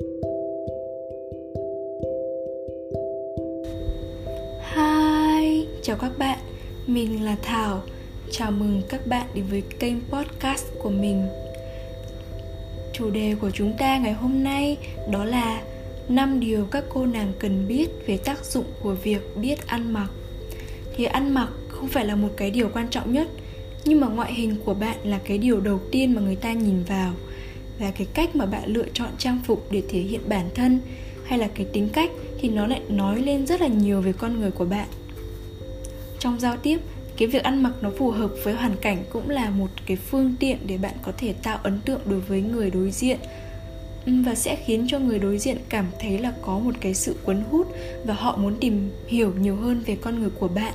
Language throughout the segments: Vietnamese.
Hi, chào các bạn, mình là Thảo. Chào mừng các bạn đến với kênh podcast của mình. Chủ đề của chúng ta ngày hôm nay đó là năm điều các cô nàng cần biết về tác dụng của việc biết ăn mặc. Thì ăn mặc không phải là một cái điều quan trọng nhất Nhưng mà ngoại hình của bạn là cái điều đầu tiên mà người ta nhìn vào. Và cái cách mà bạn lựa chọn trang phục để thể hiện bản thân Hay là cái tính cách thì nó lại nói lên rất là nhiều về con người của bạn. Trong giao tiếp, cái việc ăn mặc nó phù hợp với hoàn cảnh cũng là một cái phương tiện để bạn có thể tạo ấn tượng đối với người đối diện. Và sẽ khiến cho người đối diện cảm thấy là có một cái sự cuốn hút và họ muốn tìm hiểu nhiều hơn về con người của bạn.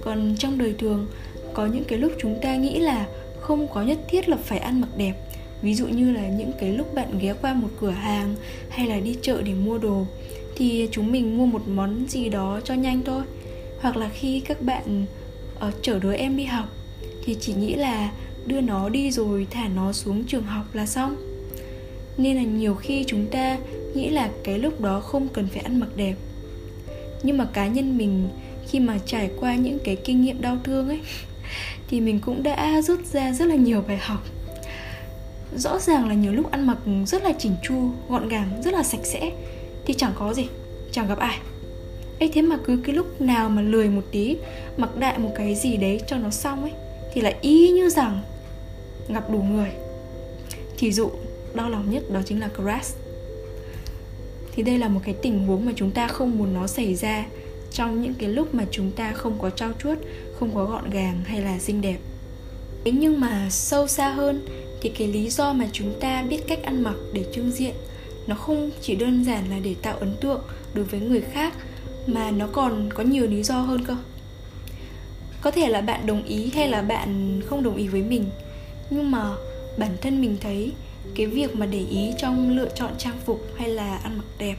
Còn trong đời thường, có những cái lúc chúng ta nghĩ là không có nhất thiết là phải ăn mặc đẹp ví dụ như là những cái lúc bạn ghé qua một cửa hàng hay là đi chợ để mua đồ thì chúng mình mua một món gì đó cho nhanh thôi. Hoặc là khi các bạn uh, chở đứa em đi học thì chỉ nghĩ là đưa nó đi rồi thả nó xuống trường học là xong. Nên là nhiều khi chúng ta nghĩ là cái lúc đó không cần phải ăn mặc đẹp. Nhưng mà cá nhân mình khi mà trải qua những cái kinh nghiệm đau thương ấy thì mình cũng đã rút ra rất là nhiều bài học rõ ràng là nhiều lúc ăn mặc rất là chỉnh chu, gọn gàng, rất là sạch sẽ. Thì chẳng có gì, chẳng gặp ai. Ấy thế mà cứ cái lúc nào mà lười một tí, mặc đại một cái gì đấy cho nó xong ấy, thì lại y như rằng gặp đủ người. Thì dụ, đau lòng nhất đó chính là crash thì đây là một cái tình huống mà chúng ta không muốn nó xảy ra trong những cái lúc mà chúng ta không có trau chuốt, không có gọn gàng hay là xinh đẹp thế nhưng mà sâu xa hơn thì cái lý do mà chúng ta biết cách ăn mặc để trưng diện, nó không chỉ đơn giản là để tạo ấn tượng đối với người khác, mà nó còn có nhiều lý do hơn cơ. Có thể là bạn đồng ý hay là bạn không đồng ý với mình, nhưng mà bản thân mình thấy cái việc mà để ý trong lựa chọn trang phục hay là ăn mặc đẹp,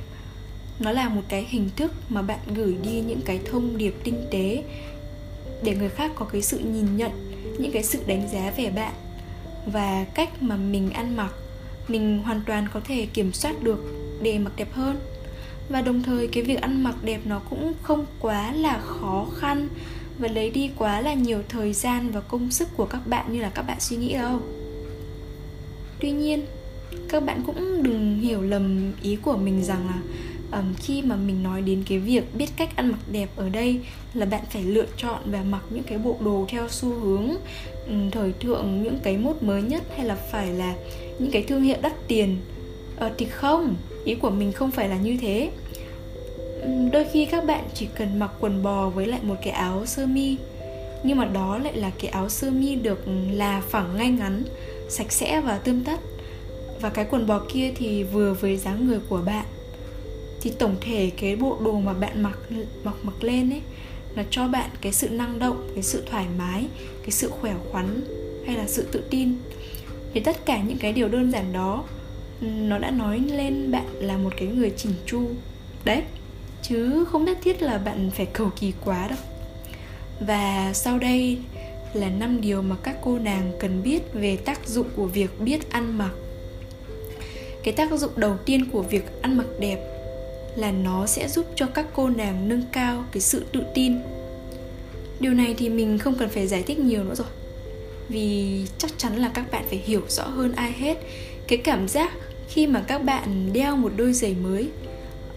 nó là một cái hình thức mà bạn gửi đi những cái thông điệp tinh tế để người khác có cái sự nhìn nhận những cái sự đánh giá về bạn và cách mà mình ăn mặc, mình hoàn toàn có thể kiểm soát được để mặc đẹp hơn. Và đồng thời cái việc ăn mặc đẹp nó cũng không quá là khó khăn và lấy đi quá là nhiều thời gian và công sức của các bạn như là các bạn suy nghĩ đâu tuy nhiên, các bạn cũng đừng hiểu lầm ý của mình rằng là um, khi mà mình nói đến cái việc biết cách ăn mặc đẹp ở đây là bạn phải lựa chọn và mặc những cái bộ đồ theo xu hướng um, thời thượng những cái mốt mới nhất hay là phải là những cái thương hiệu đắt tiền? Uh, thì không ý của mình không phải là như thế. Đôi khi các bạn chỉ cần mặc quần bò với lại một cái áo sơ mi nhưng mà đó lại là cái áo sơ mi được là phẳng ngay ngắn sạch sẽ và tươm tất. Và cái quần bò kia thì vừa với dáng người của bạn thì tổng thể cái bộ đồ mà bạn mặc mặc mặc lên ấy, nó cho bạn cái sự năng động, cái sự thoải mái, cái sự khỏe khoắn hay là sự tự tin. Thì tất cả những cái điều đơn giản đó ừ, nó đã nói lên bạn là một cái người chỉnh chu. Đấy, chứ không nhất thiết là bạn phải cầu kỳ quá đâu. Và sau đây là năm điều mà các cô nàng cần biết về tác dụng của việc biết ăn mặc. Cái tác dụng đầu tiên của việc ăn mặc đẹp là nó sẽ giúp cho các cô nàng nâng cao cái sự tự tin. Điều này thì mình không cần phải giải thích nhiều nữa rồi. Vì chắc chắn là các bạn phải hiểu rõ hơn ai hết cái cảm giác khi mà các bạn đeo một đôi giày mới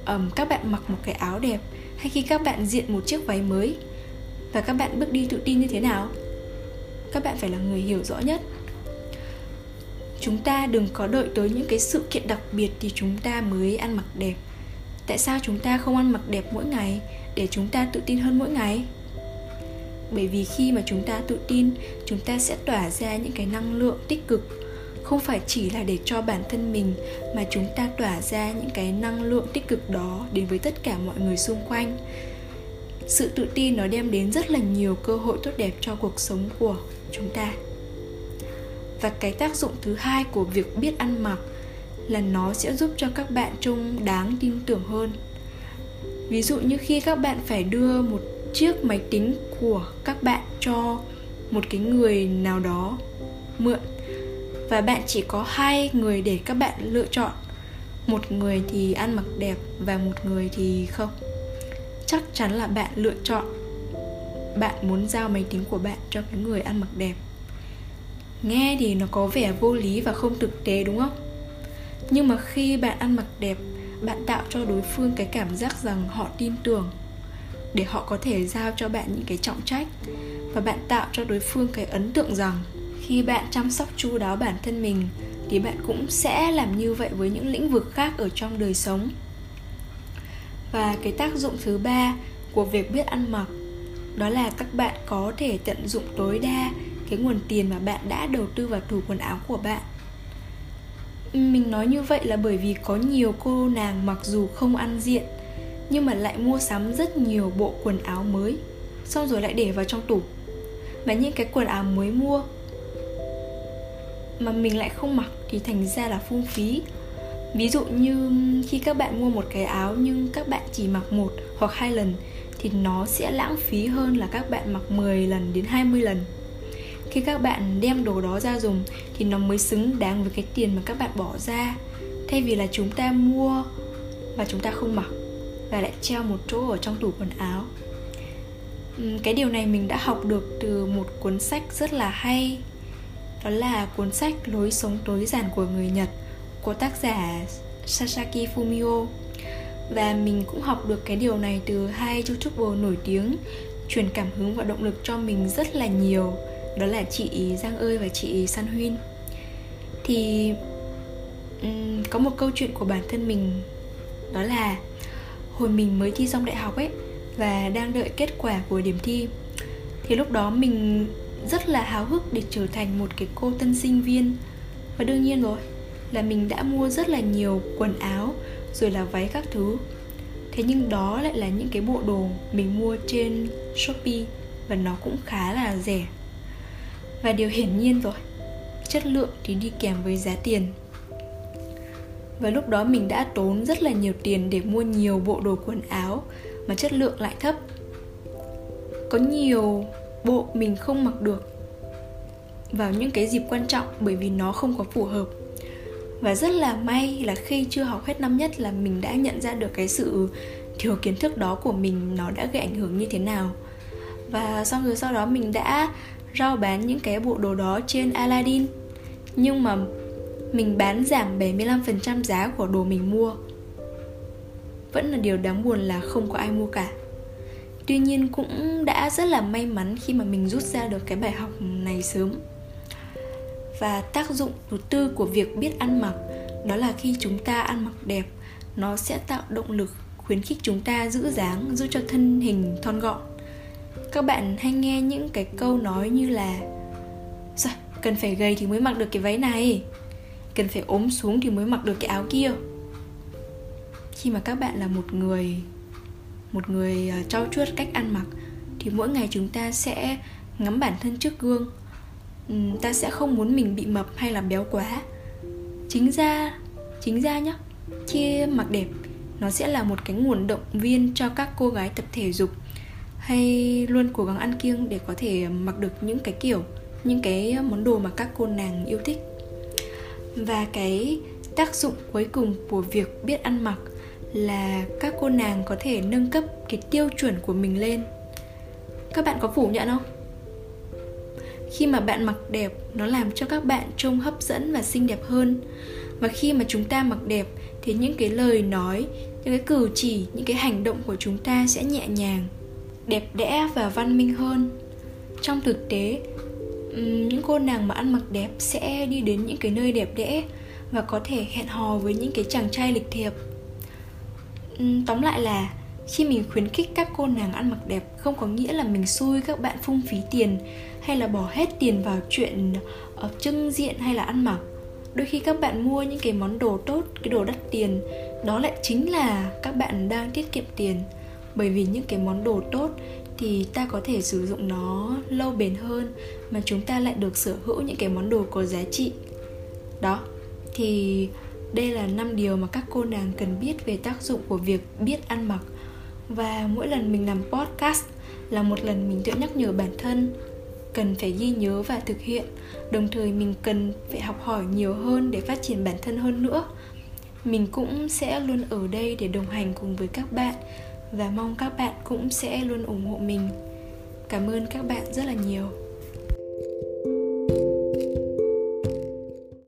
um, các bạn mặc một cái áo đẹp hay khi các bạn diện một chiếc váy mới và các bạn bước đi tự tin như thế nào. Các bạn phải là người hiểu rõ nhất. Chúng ta đừng có đợi tới những cái sự kiện đặc biệt thì chúng ta mới ăn mặc đẹp tại sao chúng ta không ăn mặc đẹp mỗi ngày, để chúng ta tự tin hơn mỗi ngày? Bởi vì khi mà chúng ta tự tin, chúng ta sẽ tỏa ra những cái năng lượng tích cực. Không phải chỉ là để cho bản thân mình, mà chúng ta tỏa ra những cái năng lượng tích cực đó đến với tất cả mọi người xung quanh. Sự tự tin nó đem đến rất là nhiều cơ hội tốt đẹp cho cuộc sống của chúng ta. Và cái tác dụng thứ hai của việc biết ăn mặc là nó sẽ giúp cho các bạn trông đáng tin tưởng hơn. Ví dụ như khi các bạn phải đưa một chiếc máy tính của các bạn cho một cái người nào đó mượn, và bạn chỉ có hai người để các bạn lựa chọn, một người thì ăn mặc đẹp và một người thì không. Chắc chắn là bạn lựa chọn, bạn muốn giao máy tính của bạn cho cái người ăn mặc đẹp. Nghe thì nó có vẻ vô lý và không thực tế, đúng không? Nhưng mà khi bạn ăn mặc đẹp, bạn tạo cho đối phương cái cảm giác rằng họ tin tưởng, để họ có thể giao cho bạn những cái trọng trách. Và bạn tạo cho đối phương cái ấn tượng rằng khi bạn chăm sóc chu đáo bản thân mình, thì bạn cũng sẽ làm như vậy với những lĩnh vực khác ở trong đời sống. Và cái tác dụng thứ ba của việc biết ăn mặc, đó là các bạn có thể tận dụng tối đa cái nguồn tiền mà bạn đã đầu tư vào tủ quần áo của bạn mình nói như vậy là bởi vì có nhiều cô nàng mặc dù không ăn diện, nhưng mà lại mua sắm rất nhiều bộ quần áo mới. Xong rồi lại để vào trong tủ. Và những cái quần áo mới mua mà mình lại không mặc thì thành ra là phung phí. Ví dụ như khi các bạn mua một cái áo nhưng các bạn chỉ mặc một hoặc hai lần thì nó sẽ lãng phí hơn là các bạn mặc 10 lần đến 20 lần khi các bạn đem đồ đó ra dùng thì nó mới xứng đáng với cái tiền mà các bạn bỏ ra. Thay vì là chúng ta mua và chúng ta không mặc và lại treo một chỗ ở trong tủ quần áo. Cái điều này mình đã học được từ một cuốn sách rất là hay. Đó là cuốn sách lối sống tối giản của người nhật của tác giả sasaki fumio. Và mình cũng học được cái điều này từ hai youtuber nổi tiếng, truyền cảm hứng và động lực cho mình rất là nhiều đó là chị Giang ơi và chị San Huyên. Thì um, có một câu chuyện của bản thân mình đó là hồi mình mới thi xong đại học ấy và đang đợi kết quả của điểm thi. Thì lúc đó mình rất là háo hức để trở thành một cái cô tân sinh viên. Và đương nhiên rồi là mình đã mua rất là nhiều quần áo rồi là váy các thứ. Thế nhưng đó lại là những cái bộ đồ mình mua trên shopee và nó cũng khá là rẻ và điều hiển nhiên rồi, chất lượng thì đi kèm với giá tiền. Và lúc đó mình đã tốn rất là nhiều tiền để mua nhiều bộ đồ quần áo mà chất lượng lại thấp. Có nhiều bộ mình không mặc được vào những cái dịp quan trọng bởi vì nó không có phù hợp. Và rất là may là khi chưa học hết năm nhất là mình đã nhận ra được cái sự thiếu kiến thức đó của mình nó đã gây ảnh hưởng như thế nào. Và xong rồi sau đó mình đã rao bán những cái bộ đồ đó trên Aladdin. Nhưng mà mình bán giảm 75% giá của đồ mình mua. Vẫn là điều đáng buồn là không có ai mua cả. Tuy nhiên cũng đã rất là may mắn khi mà mình rút ra được cái bài học này sớm. Và tác dụng thứ tư của việc biết ăn mặc, đó là khi chúng ta ăn mặc đẹp, nó sẽ tạo động lực khuyến khích chúng ta giữ dáng, giữ cho thân hình thon gọn các bạn hay nghe những cái câu nói như là rồi cần phải gầy thì mới mặc được cái váy này. Cần phải ốm xuống thì mới mặc được cái áo kia. Khi mà các bạn là một người một người ờ, trau chuốt cách ăn mặc, thì mỗi ngày chúng ta sẽ ngắm bản thân trước gương. Ta sẽ không muốn mình bị mập hay là béo quá. Chính ra chính ra nhá khi mặc đẹp nó sẽ là một cái nguồn động viên cho các cô gái tập thể dục hay luôn cố gắng ăn kiêng để có thể mặc được những cái kiểu, những cái món đồ mà các cô nàng yêu thích. Và cái tác dụng cuối cùng của việc biết ăn mặc là các cô nàng có thể nâng cấp cái tiêu chuẩn của mình lên. Các bạn có phủ nhận không? Khi mà bạn mặc đẹp, nó làm cho các bạn trông hấp dẫn và xinh đẹp hơn. Và khi mà chúng ta mặc đẹp, thì những cái lời nói, những cái cử chỉ, những cái hành động của chúng ta sẽ nhẹ nhàng đẹp đẽ và văn minh hơn. Trong thực tế những cô nàng mà ăn mặc đẹp sẽ đi đến những cái nơi đẹp đẽ và có thể hẹn hò với những cái chàng trai lịch thiệp. Tóm lại là, khi mình khuyến khích các cô nàng ăn mặc đẹp không có nghĩa là mình xui các bạn phung phí tiền hay là bỏ hết tiền vào chuyện ở trưng diện hay là ăn mặc. Đôi khi các bạn mua những cái món đồ tốt, cái đồ đắt tiền, đó lại chính là các bạn đang tiết kiệm tiền bởi vì những cái món đồ tốt thì ta có thể sử dụng nó lâu bền hơn mà chúng ta lại được sở hữu những cái món đồ có giá trị. Đó, thì đây là năm điều mà các cô nàng cần biết về tác dụng của việc biết ăn mặc. Và mỗi lần mình làm podcast là một lần mình tự nhắc nhở bản thân cần phải ghi nhớ và thực hiện. Đồng thời mình cần phải học hỏi nhiều hơn để phát triển bản thân hơn nữa. Mình cũng sẽ luôn ở đây để đồng hành cùng với các bạn và mong các bạn cũng sẽ luôn ủng hộ mình. Cảm ơn các bạn rất là nhiều.